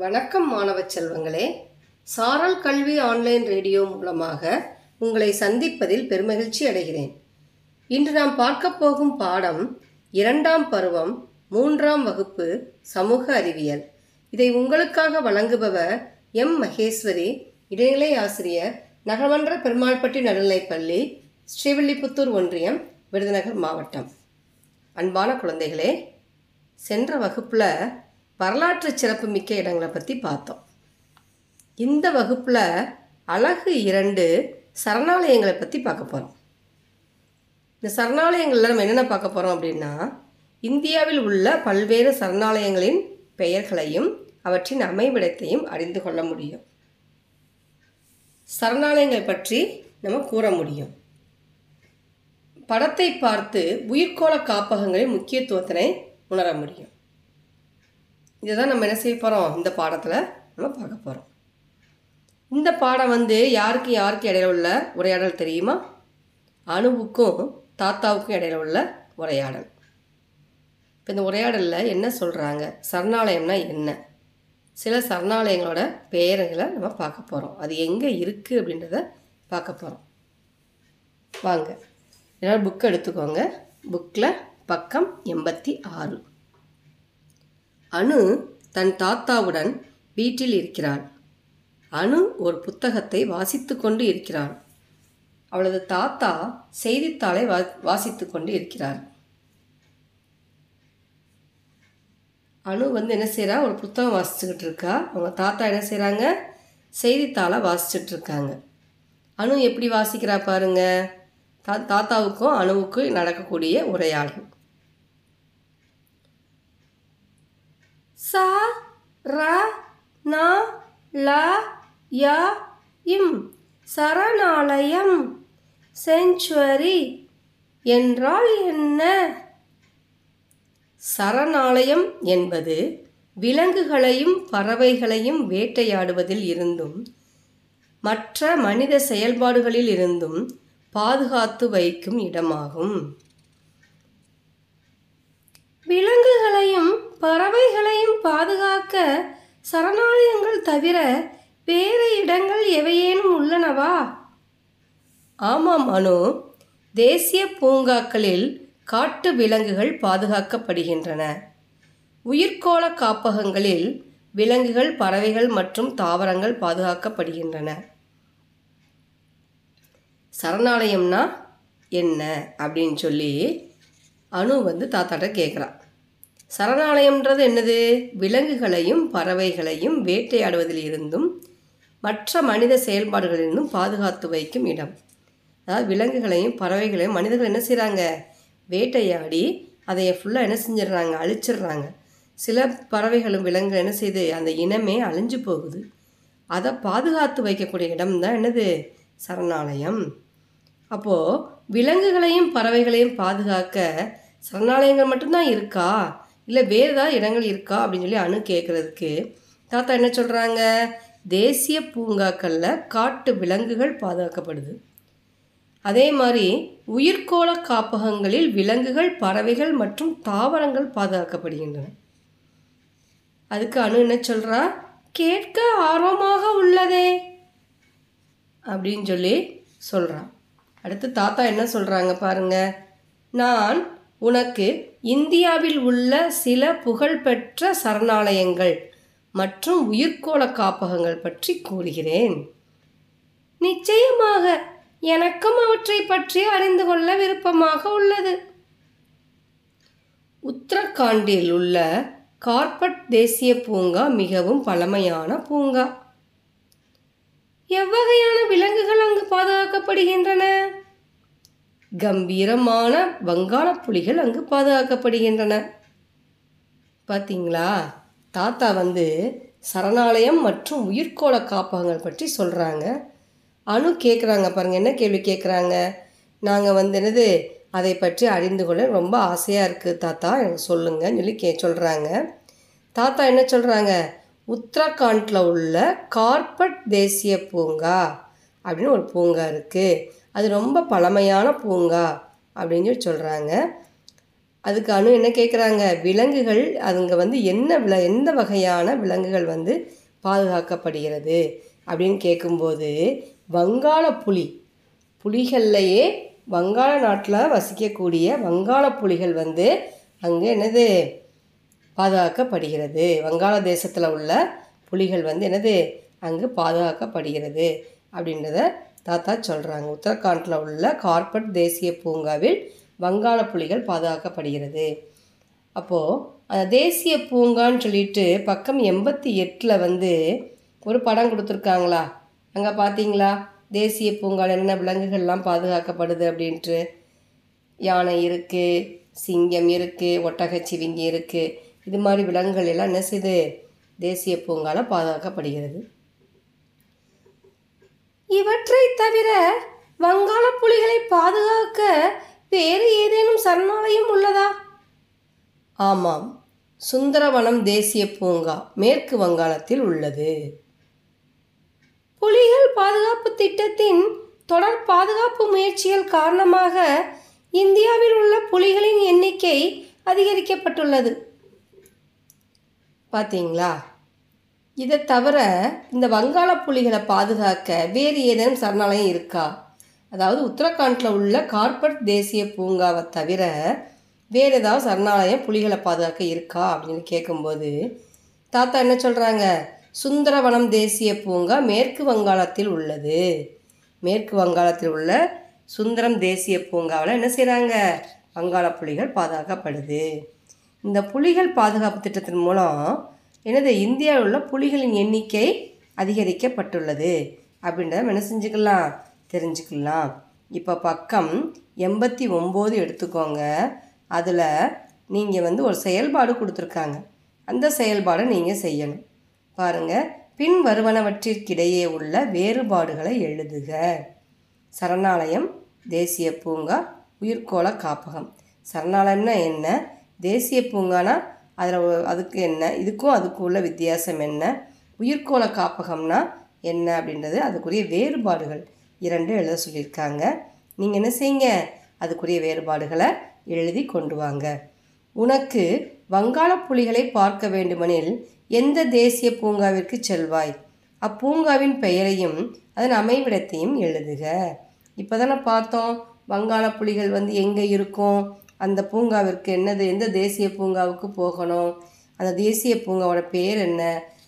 வணக்கம் மாணவ செல்வங்களே. சாரல் கல்வி ஆன்லைன் ரேடியோ மூலமாக உங்களை சந்திப்பதில் பெருமகிழ்ச்சி அடைகிறேன். இன்று நாம் பார்க்க போகும் பாடம் இரண்டாம் பருவம் மூன்றாம் வகுப்பு சமூக அறிவியல். இதை உங்களுக்காக வழங்குபவர் எம். மகேஸ்வரி இடைநிலை ஆசிரியர் நகர்மன்ற பெருமாள்பட்டி நடுநிலைப்பள்ளி ஸ்ரீவில்லிபுத்தூர் ஒன்றியம் விருதுநகர் மாவட்டம். அன்பான குழந்தைகளே சென்ற வகுப்பில் வரலாற்று சிறப்புமிக்க இடங்களை பற்றி பார்த்தோம். இந்த வகுப்பில் அழகு இரண்டு சரணாலயங்களை பற்றி பார்க்க போகிறோம் இந்த சரணாலயங்களில் நம்ம என்னென்ன பார்க்க போகிறோம் அப்படின்னா இந்தியாவில் உள்ள பல்வேறு சரணாலயங்களின் பெயர்களையும் அவற்றின் அமைவிடத்தையும் அறிந்து கொள்ள முடியும். சரணாலயங்கள் பற்றி நம்ம கூற முடியும். படத்தை பார்த்து உயிர்கோள காப்பகங்களின் முக்கியத்துவத்தினை உணர முடியும். இதை தான் நம்ம என்ன செய்ய போகிறோம் இந்த பாடத்தில் நம்ம பார்க்க போகிறோம் இந்த பாடம் வந்து யாருக்கு யாருக்கு இடையில உள்ள உரையாடல் தெரியுமா? அணுவுக்கும் தாத்தாவுக்கும் இடையில உள்ள உரையாடல். இப்போ இந்த உரையாடலில் என்ன சொல்கிறாங்க சரணாலயம்னா என்ன? சில சரணாலயங்களோட பெயர்களை நம்ம பார்க்க போகிறோம் அது எங்கே இருக்குது அப்படின்றத பார்க்க போகிறோம் வாங்க. எல்லோரும் புக் எடுத்துக்கோங்க. புக்கில் பக்கம் எண்பத்தி ஆறு. அனு தன் தாத்தாவுடன் வீட்டில் இருக்கிறாள். அனு ஒரு புத்தகத்தை வாசித்து கொண்டு இருக்கிறாள். அவளது தாத்தா செய்தித்தாளை வா வாசித்து கொண்டு இருக்கிறார். அனு வந்து என்ன செய்கிறா ஒரு புத்தகம் வாசிச்சுக்கிட்டு இருக்கா. அவங்க தாத்தா என்ன செய்கிறாங்க செய்தித்தாளை வாசிச்சுட்டு இருக்காங்க. அனு எப்படி வாசிக்கிறா பாருங்க? தா தாத்தாவுக்கும் அணுவுக்கும் நடக்கக்கூடிய உரையாடல். சா ர ந ல ய இம். சரணாலயம். செஞ்சுவரி. என்றால் என்ன? சரணாலயம் என்பது விலங்குகளையும் பறவைகளையும் வேட்டையாடுவதில் இருந்தும் மற்ற மனித செயல்பாடுகளில் இருந்தும் பாதுகாத்து வைக்கும் இடமாகும். விலங்குகளையும் பறவைகளையும் பாதுகாக்க சரணாலயங்கள் தவிர வேறு இடங்கள் எவையேனும் உள்ளனவா? ஆமாம் அனு. தேசிய பூங்காக்களில் காட்டு விலங்குகள் பாதுகாக்கப்படுகின்றன. உயிர்கோள காப்பகங்களில் விலங்குகள் பறவைகள் மற்றும் தாவரங்கள் பாதுகாக்கப்படுகின்றன. சரணாலயம்னா என்ன? அப்படின்னு சொல்லி அணு வந்து தாத்தாட்ட கேட்குறா. சரணாலயம்ன்றது என்னது? விலங்குகளையும் பறவைகளையும் வேட்டையாடுவதில் இருந்தும் மற்ற மனித செயல்பாடுகளிலிருந்தும் பாதுகாத்து வைக்கும் இடம். அதாவது விலங்குகளையும் பறவைகளையும் மனிதர்கள் என்ன செய்கிறாங்க வேட்டையாடி அதை ஃபுல்லாக என்ன செஞ்சிடுறாங்க? அழிச்சிடுறாங்க. சில பறவைகளும் விலங்குகள் என்ன செய்யுது அந்த இனமே அழிஞ்சு போகுது. அதை பாதுகாத்து வைக்கக்கூடிய இடம் தான் என்னது? சரணாலயம். அப்போது விலங்குகளையும் பறவைகளையும் பாதுகாக்க சரணாலயங்கள் மட்டும்தான் இருக்கா? இல்லை வேறு ஏதாவது இடங்கள் இருக்கா? அப்படின்னு சொல்லி அணு கேட்குறதுக்கு தாத்தா என்ன சொல்கிறாங்க தேசிய பூங்காக்களில் காட்டு விலங்குகள் பாதுகாக்கப்படுது. அதே மாதிரி உயிர்கோள காப்பகங்களில் விலங்குகள் பறவைகள் மற்றும் தாவரங்கள் பாதுகாக்கப்படுகின்றன. அதுக்கு அணு என்ன சொல்கிறா கேட்க ஆர்வமாக உள்ளதே அப்படின்னு சொல்லி சொல்கிறான் அடுத்து தாத்தா என்ன சொல்கிறாங்க பாருங்கள் நான் உனக்கு இந்தியாவில் உள்ள சில புகழ்பெற்ற சரணாலயங்கள் மற்றும் உயிர்கோள காப்பகங்கள் பற்றி கூறுகிறேன். நிச்சயமாக எனக்கும் அவற்றை பற்றி அறிந்து கொள்ள விருப்பமாக உள்ளது. உத்தரகாண்டில் உள்ள கார்பட் தேசிய பூங்கா மிகவும் பழமையான பூங்கா. எவ்வகையான விலங்குகள் அங்கு பாதுகாக்கப்படுகின்றன? கம்பீரமான வங்காள புலிகள் அங்கு பாதுகாக்கப்படுகின்றன. பார்த்தீங்களா தாத்தா வந்து சரணாலயம் மற்றும் உயிர்க்கோள காப்பகங்கள் பற்றி சொல்கிறாங்க அணு கேட்குறாங்க பாருங்கள் என்ன கேள்வி கேட்குறாங்க நாங்கள் வந்து என்னது அதை பற்றி அறிந்து கொள்ள ரொம்ப ஆசையாக இருக்குது தாத்தா எனக்கு சொல்லுங்கன்னு சொல்லி கே சொல்கிறாங்க தாத்தா என்ன சொல்கிறாங்க உத்தரகாண்டில் உள்ள கார்பட் தேசிய பூங்கா அப்படின்னு ஒரு பூங்கா இருக்குது அது ரொம்ப பழமையான பூங்கா அப்படின்னு சொல்லி சொல்கிறாங்க அதுக்கு அணு என்ன கேட்குறாங்க விலங்குகள் அதுங்க வந்து என்ன வில எந்த வகையான விலங்குகள் வந்து பாதுகாக்கப்படுகிறது அப்படின்னு கேட்கும்போது வங்காள புலி புலிகள்லையே வங்காள நாட்டில் வசிக்கக்கூடிய வங்காள புலிகள் வந்து அங்கே என்னது? பாதுகாக்கப்படுகிறது. வங்காள தேசத்தில் உள்ள புலிகள் வந்து என்னது? அங்கு பாதுகாக்கப்படுகிறது அப்படின்றத தாத்தா சொல்கிறாங்க உத்தரகாண்டில் உள்ள கார்பட் தேசிய பூங்காவில் வங்காள புலிகள் பாதுகாக்கப்படுகிறது. அப்போது தேசிய பூங்கான்னு சொல்லிட்டு பக்கம் எண்பத்தி எட்டில் வந்து ஒரு படம் கொடுத்துருக்காங்களா? அங்கே பார்த்தீங்களா தேசிய பூங்காவில் என்னென்ன விலங்குகள்லாம் பாதுகாக்கப்படுது அப்படின்ட்டு. யானை இருக்குது சிங்கம் இருக்குது ஒட்டகச்சிவிங்கி இருக்குது இது மாதிரி விலங்குகள் எல்லாம் என்ன செய்யுது தேசிய பூங்காவில் பாதுகாக்கப்படுகிறது. இவற்றை தவிர வங்காள புலிகளை பாதுகாக்க வேறு ஏதேனும் சரணாலயம் உள்ளதா? ஆமாம். சுந்தரவனம் தேசிய பூங்கா மேற்கு வங்காளத்தில் உள்ளது. புலிகள் பாதுகாப்பு திட்டத்தின் தொடர் பாதுகாப்பு முயற்சிகள் காரணமாக இந்தியாவில் உள்ள புலிகளின் எண்ணிக்கை அதிகரிக்கப்பட்டுள்ளது. பார்த்தீங்களா? இதை தவிர இந்த வங்காள புலிகளை பாதுகாக்க வேறு ஏதேனும் சரணாலயம் இருக்கா? அதாவது உத்தரகாண்டில் உள்ள கார்பட் தேசிய பூங்காவை தவிர வேறு ஏதாவது சரணாலயம் புலிகளை பாதுகாக்க இருக்கா அப்படின்னு கேட்கும்போது தாத்தா என்ன சொல்கிறாங்க சுந்தரவனம் தேசிய பூங்கா மேற்கு வங்காளத்தில் உள்ளது. மேற்கு வங்காளத்தில் உள்ள சுந்தரம் தேசிய பூங்காவில் என்ன செய்கிறாங்க வங்காள புலிகள் பாதுகாக்கப்படுது. இந்த புலிகள் பாதுகாப்பு திட்டத்தின் மூலம் எனது இந்தியாவில் உள்ள புலிகளின் எண்ணிக்கை அதிகரிக்கப்பட்டுள்ளது. அப்படின்றத நம்ம என்ன செஞ்சுக்கலாம்? தெரிஞ்சுக்கலாம். இப்போ பக்கம் எண்பத்தி ஒம்பது எடுத்துக்கோங்க. அதில் நீங்கள் வந்து ஒரு செயல்பாடு கொடுத்துருக்காங்க. அந்த செயல்பாடை நீங்கள் செய்யணும். பாருங்கள் பின் வருவனவற்றிற்கிடையே உள்ள வேறுபாடுகளை எழுதுக. சரணாலயம் தேசிய பூங்கா உயிர்கோள காப்பகம். சரணாலயம்னா என்ன? தேசிய பூங்கானா? அதில் அதுக்கு என்ன? இதுக்கும் அதுக்கும் உள்ள வித்தியாசம் என்ன? உயிர்கோள காப்பகம்னா என்ன அப்படின்றது அதுக்குரிய வேறுபாடுகள் இரண்டு எழுத சொல்லியிருக்காங்க. நீங்கள் என்ன செய்யுங்க? அதுக்குரிய வேறுபாடுகளை எழுதி கொண்டு வாங்க. உனக்கு வங்காள புலிகளை பார்க்க வேண்டுமெனில் எந்த தேசிய பூங்காவிற்கு செல்வாய்? அப்பூங்காவின் பெயரையும் அதன் அமைவிடத்தையும் எழுதுக. இப்போ தானே பார்த்தோம் வங்காள புலிகள் வந்து எங்கே இருக்கும்? அந்த பூங்காவிற்கு என்னது எந்த தேசிய பூங்காவுக்கு போகணும் அந்த தேசிய பூங்காவோட பேர் என்ன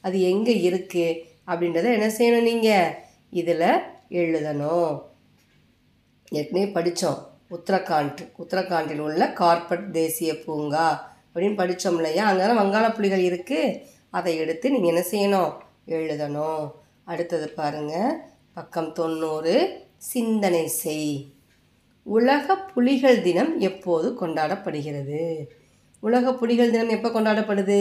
அது எங்கே இருக்குது அப்படின்றத என்ன செய்யணும் நீங்கள் இதில் எழுதணும். ஏற்கனவே படித்தோம் உத்தரகாண்ட் உத்தரகாண்டில் உள்ள கார்பட் தேசிய பூங்கா அப்படின்னு படித்தோம் இல்லையா? அங்கே வங்காள புலிகள் இருக்குது அதை எடுத்து நீங்கள் என்ன செய்யணும்? எழுதணும். அடுத்தது பாருங்கள் பக்கம் தொண்ணூறு. சிந்தனை செய். உலக புலிகள் தினம் எப்போது கொண்டாடப்படுகிறது? உலக புலிகள் தினம் எப்போ கொண்டாடப்படுது?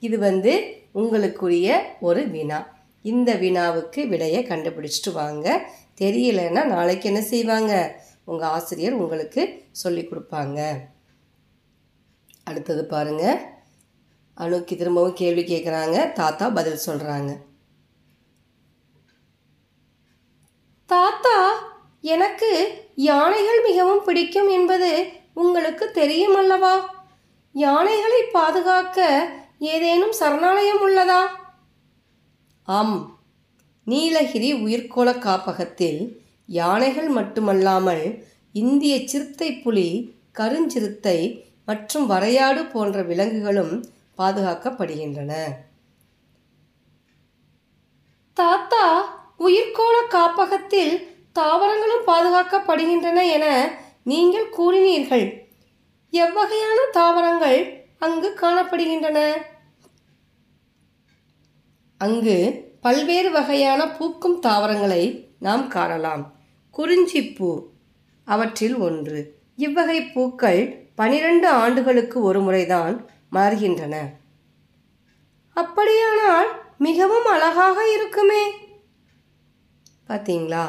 இது வந்து உங்களுக்குரிய ஒரு வினா. இந்த வினாவுக்கு விடையை கண்டுபிடிச்சிட்டு வாங்க. தெரியலைன்னா நாளைக்கு என்ன செய்வாங்க? உங்கள் ஆசிரியர் உங்களுக்கு சொல்லி கொடுப்பாங்க. அடுத்தது பாருங்க. அணுக்கு திரும்பவும் கேள்வி கேட்குறாங்க தாத்தா பதில் சொல்கிறாங்க தாத்தா எனக்கு யானைகள் மிகவும் பிடிக்கும் என்பது உங்களுக்கு தெரியும் அல்லவா யானைகளை பாதுகாக்க ஏதேனும் சரணாலயம் உள்ளதா? ஆம். நீலகிரி உயிர்க்கோள காப்பகத்தில் யானைகள் மட்டுமல்லாமல் இந்திய சிறுத்தை புலி கருஞ்சிறுத்தை மற்றும் வரையாடு போன்ற விலங்குகளும் பாதுகாக்கப்படுகின்றன. தாத்தா உயிர்க்கோள காப்பகத்தில் தாவரங்களும் பாதுகாக்கப்படுகின்றன என நீங்கள் கூறினீர்கள். எவ்வகையான தாவரங்கள் அங்கு காணப்படுகின்றன? அங்கு பல்வேறு வகையான பூக்கும் தாவரங்களை நாம் காணலாம். குறிஞ்சிப்பூ அவற்றில் ஒன்று. இவ்வகை பூக்கள் பனிரெண்டு ஆண்டுகளுக்கு ஒரு முறைதான் மலர்கின்றன அப்படியானால் மிகவும் அழகாக இருக்குமே. பார்த்தீங்களா?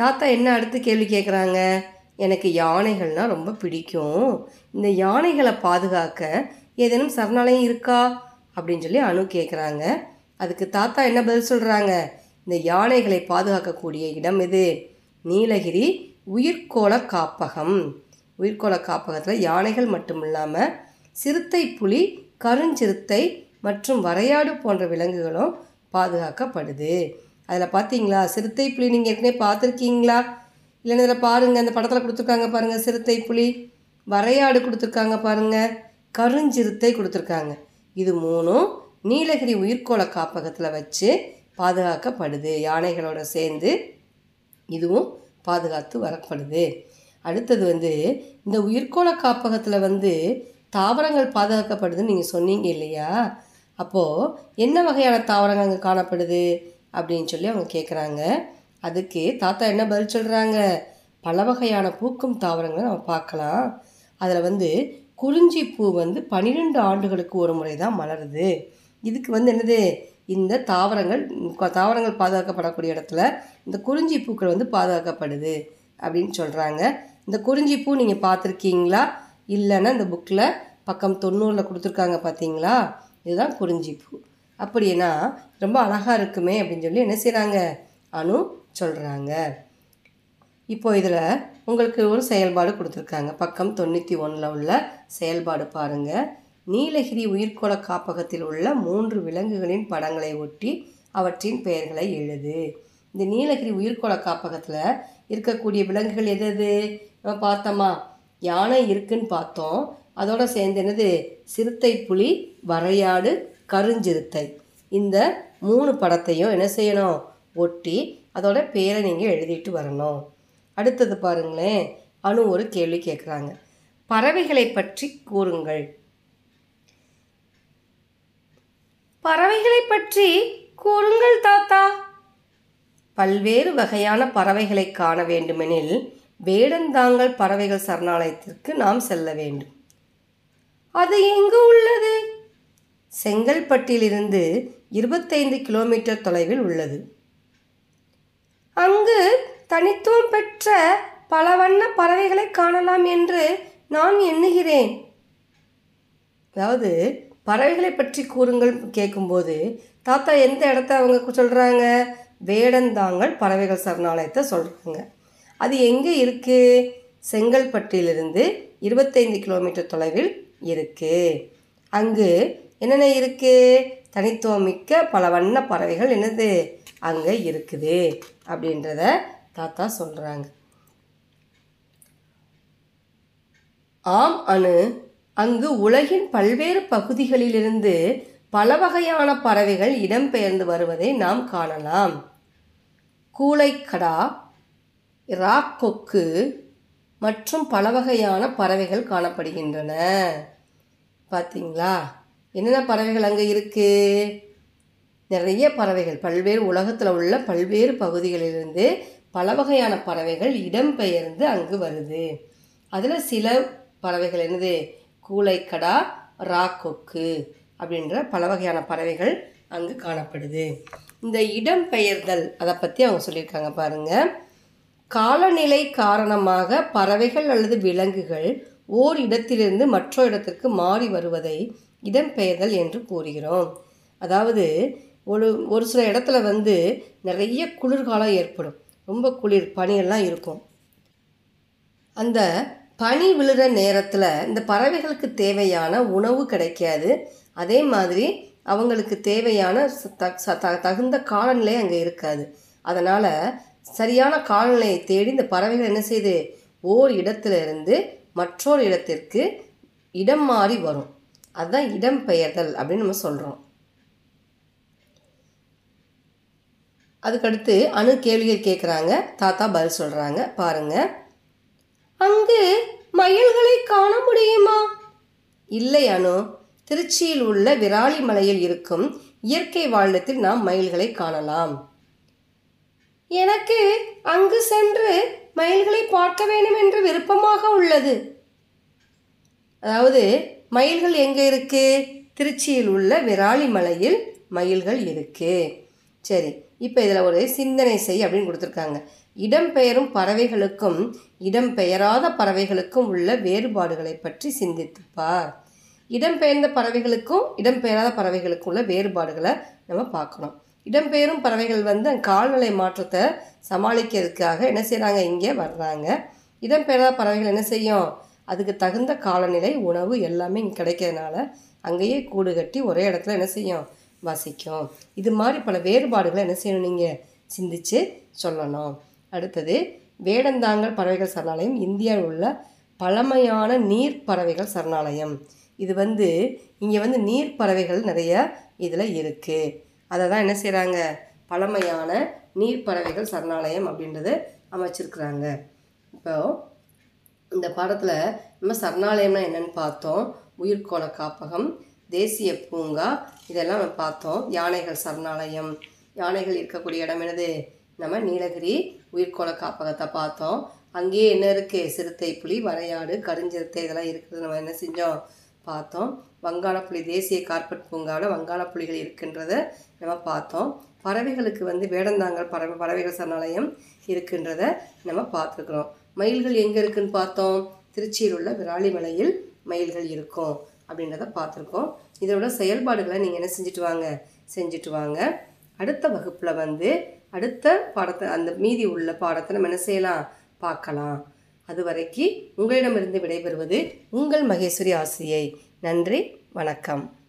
தாத்தா என்ன அடுத்து கேள்வி கேட்குறாங்க எனக்கு யானைகள்னால் ரொம்ப பிடிக்கும். இந்த யானைகளை பாதுகாக்க ஏதேனும் சரணாலயம் இருக்கா? அப்படின்னு சொல்லி அணு கேட்குறாங்க அதுக்கு தாத்தா என்ன பதில் சொல்கிறாங்க இந்த யானைகளை பாதுகாக்கக்கூடிய இடம் இது நீலகிரி உயிர்கோள காப்பகம். உயிர்கோள காப்பகத்தில் யானைகள் மட்டும் இல்லாமல் சிறுத்தை புலி கருஞ்சிறுத்தை மற்றும் வரையாடு போன்ற விலங்குகளும் பாதுகாக்கப்படுது. அதில் பார்த்தீங்களா சிறுத்தை புலி நீங்கள் ஏற்கனவே பார்த்துருக்கீங்களா இல்லைன்னு இதில் பாருங்கள் அந்த படத்தில் கொடுத்துருக்காங்க பாருங்கள் சிறுத்தை புலி. வரையாடு கொடுத்துருக்காங்க பாருங்கள் கருஞ்சிறுத்தை கொடுத்துருக்காங்க. இது மூணும் நீலகிரி உயிர்கோள காப்பகத்தில் வச்சு பாதுகாக்கப்படுது. யானைகளோட சேர்ந்து இதுவும் பாதுகாத்து வரப்படுது. அடுத்தது வந்து இந்த உயிர்கோள காப்பகத்தில் வந்து தாவரங்கள் பாதுகாக்கப்படுதுன்னு நீங்கள் சொன்னீங்க இல்லையா? அப்போது என்ன வகையான தாவரங்கள் அங்கே காணப்படுது? அப்படின்னு சொல்லி அவங்க கேட்குறாங்க அதுக்கு தாத்தா என்ன பதில் சொல்கிறாங்க பல வகையான பூக்கும் தாவரங்களை நம்ம பார்க்கலாம். அதில் வந்து குறிஞ்சி பூ வந்து பன்னிரெண்டு ஆண்டுகளுக்கு ஒரு முறை தான் மலருது. இதுக்கு வந்து என்னது? இந்த தாவரங்கள் தாவரங்கள் பாதுகாக்கப்படக்கூடிய இடத்துல இந்த குறிஞ்சி பூக்கள் வந்து பாதுகாக்கப்படுது அப்படின்னு சொல்கிறாங்க இந்த குறிஞ்சி பூ நீங்கள் பார்த்துருக்கீங்களா? இல்லைன்னா இந்த புக்கில் பக்கம் தொண்ணூறில் கொடுத்துருக்காங்க பார்த்தீங்களா இதுதான் குறிஞ்சி பூ. அப்படின்னா ரொம்ப அழகாக இருக்குமே அப்படின்னு சொல்லி என்ன செய்கிறாங்க அனு சொல்கிறாங்க இப்போ இதில் உங்களுக்கு ஒரு செயல்பாடு கொடுத்துருக்காங்க. பக்கம் தொண்ணூற்றி ஒன்றில் உள்ள செயல்பாடு பாருங்கள் நீலகிரி உயிர்கோள காப்பகத்தில் உள்ள மூன்று விலங்குகளின் படங்களை ஒட்டி அவற்றின் பெயர்களை எழுது. இந்த நீலகிரி உயிர்கோள காப்பகத்தில் இருக்கக்கூடிய விலங்குகள் எது எது நம்ம பார்த்தோமா? யானை இருக்குன்னு பார்த்தோம். அதோட சேர்ந்து என்னது? சிறுத்தை புலி வரையாடு கருஞ்சிறுத்தை. இந்த மூணு படத்தையும் என்ன செய்யணும்? ஒட்டி அதோட பேரை நீங்கள் எழுதிட்டு வரணும். அடுத்தது பாருங்களேன். அனு ஒரு கேள்வி கேட்குறாங்க பறவைகளை பற்றி கூறுங்கள். பறவைகளை பற்றி கூறுங்கள் தாத்தா. பல்வேறு வகையான பறவைகளை காண வேண்டுமெனில் வேடந்தாங்கல் பறவைகள் சரணாலயத்திற்கு நாம் செல்ல வேண்டும். அது எங்கு உள்ளது? செங்கல்பட்டிலிருந்து இருபத்தைந்து கிலோமீட்டர் தொலைவில் உள்ளது. அங்கு தனித்துவம் பெற்ற பல வண்ண பறவைகளை காணலாம் என்று நான் எண்ணுகிறேன். அதாவது பறவைகளை பற்றி கூறுங்கள் கேட்கும்போது தாத்தா எந்த இடத்த அவங்க சொல்கிறாங்க வேடந்தாங்கல் பறவைகள் சரணாலயத்தை சொல்கிறாங்க அது எங்கே இருக்குது செங்கல்பட்டிலிருந்து இருபத்தைந்து கிலோமீட்டர் தொலைவில் இருக்குது அங்கு என்னென்ன இருக்குது தனித்துவமிக்க பல வண்ண பறவைகள் என்னது? அங்கே இருக்குது. அப்படின்றத தாத்தா சொல்கிறாங்க ஆம் அணு அங்கு உலகின் பல்வேறு பகுதிகளிலிருந்து பல வகையான பறவைகள் இடம்பெயர்ந்து வருவதை நாம் காணலாம். கூளைக்கடா ராக்கொக்கு மற்றும் பல வகையான பறவைகள் காணப்படுகின்றன. பார்த்தீங்களா என்னென்ன பறவைகள் அங்கே இருக்குது நிறைய பறவைகள். பல்வேறு உலகத்தில் உள்ள பல்வேறு பகுதிகளிலிருந்து பல வகையான பறவைகள் இடம்பெயர்ந்து அங்கு வருது. அதில் சில பறவைகள் என்னது? கூளைக்கடா ராக்கொக்கு அப்படின்ற பல வகையான பறவைகள் அங்கு காணப்படுது. இந்த இடம்பெயர்தல் அதை பற்றி அவங்க சொல்லியிருக்காங்க பாருங்கள் காலநிலை காரணமாக பறவைகள் அல்லது விலங்குகள் ஓர் இடத்திலிருந்து மற்றொரு இடத்திற்கு மாறி வருவதை இடம்பெயர்தல் என்று கூறுகிறோம். அதாவது ஒரு ஒரு சில இடத்துல வந்து நிறைய குளிர்காலம் ஏற்படும். ரொம்ப குளிர் பனியெல்லாம் இருக்கும். அந்த பனி விழுற நேரத்தில் இந்த பறவைகளுக்கு தேவையான உணவு கிடைக்காது. அதே மாதிரி அவங்களுக்கு தேவையான தகுந்த காலநிலை அங்கே இருக்காது. அதனால் சரியான காலநிலையை தேடி இந்த பறவைகள் என்ன செய்யுது ஓர் இடத்துல இருந்து மற்றொரு இடத்திற்கு இடம் மாறி வரும். அதுதான் இடம்பெயர்தல் அப்படின்னு நம்ம சொல்கிறோம் அதுக்கடுத்து அணு கேள்விகள் கேட்குறாங்க தாத்தா பதில் சொல்கிறாங்க பாருங்கள் அங்கு மயில்களை காண முடியுமா? இல்லை அணு. திருச்சியில் உள்ள விராலி மலையில் இருக்கும் இயற்கை வாழத்தில் நாம் மயில்களை காணலாம். எனக்கு அங்கு சென்று மயில்களை பார்க்க வேண்டும் என்று விருப்பமாக உள்ளது. அதாவது மயில்கள் எங்கே இருக்கு? திருச்சியில் உள்ள விராலி மலையில் மயில்கள் இருக்கு. சரி இப்போ இதில் ஒரு சிந்தனை செய் அப்படின்னு கொடுத்துருக்காங்க. இடம்பெயரும் பறவைகளுக்கும் இடம்பெயராத பறவைகளுக்கும் உள்ள வேறுபாடுகளை பற்றி சிந்தித்துப்பார் இடம்பெயர்ந்த பறவைகளுக்கும் இடம்பெயராத பறவைகளுக்கும் உள்ள வேறுபாடுகளை நம்ம பார்க்கணும். இடம்பெயரும் பறவைகள் வந்து அந்த கால்நிலை மாற்றத்தை சமாளிக்கிறதுக்காக என்ன செய்கிறாங்க இங்கே வர்றாங்க. இடம்பெயராத பறவைகள் என்ன செய்யும்? அதுக்கு தகுந்த காலநிலை உணவு எல்லாமே இங்கே கிடைக்கிறதுனால அங்கேயே கூடு கட்டி ஒரே இடத்துல என்ன செய்யும்? வசிக்கும். இது மாதிரி பல வேறுபாடுகளை என்ன செய்யணும்? நீங்கள் சிந்திச்சு சொல்லணும். அடுத்தது வேடந்தாங்கல் பறவைகள் சரணாலயம் இந்தியாவில் உள்ள பழமையான நீர் பறவைகள் சரணாலயம். இது வந்து இங்கே வந்து நீர் பறவைகள் நிறைய இதில் இருக்குது அதை தான் என்ன செய்கிறாங்க பழமையான நீர் பறவைகள் சரணாலயம் அப்படின்றது அமைச்சிருக்கிறாங்க. இப்போ இந்த பாடத்தில் நம்ம சரணாலயம்னா என்னென்னு பார்த்தோம். உயிர்கோள காப்பகம் தேசிய பூங்கா இதெல்லாம் நம்ம பார்த்தோம். யானைகள் சரணாலயம். யானைகள் இருக்கக்கூடிய இடம் என்னது? நம்ம நீலகிரி உயிர்கோள காப்பகத்தை பார்த்தோம். அங்கேயே என்ன இருக்குது சிறுத்தை புலி வரையாடு கருஞ்சிறுத்தை இதெல்லாம் இருக்குது நம்ம என்ன செஞ்சோம்? பார்த்தோம். வங்காளப்புலி தேசிய கார்பெட் பூங்காவில் வங்காளப்புலிகள் இருக்கின்றத நம்ம பார்த்தோம். பறவைகளுக்கு வந்து வேடந்தாங்கல் பறவை பறவைகள் சரணாலயம் இருக்கின்றத நம்ம பார்த்துருக்குறோம். மயில்கள் எங்கே இருக்குன்னு பார்த்தோம். திருச்சியில் உள்ள விராலிமலையில் மயில்கள் இருக்கும் அப்படின்றத பார்த்துருக்கோம். இதோட செயல்பாடுகளை நீங்கள் என்ன செஞ்சுட்டு வாங்க? செஞ்சுட்டு வாங்க. அடுத்த வகுப்பில் வந்து அடுத்த பாடத்தை அந்த மீதி உள்ள பாடத்தை நம்ம என்ன செய்யலாம்? பார்க்கலாம். அதுவரைக்கு உங்களிடமிருந்து விடைபெறுவது உங்கள் மகேஸ்வரி ஆசிரியை. நன்றி வணக்கம்.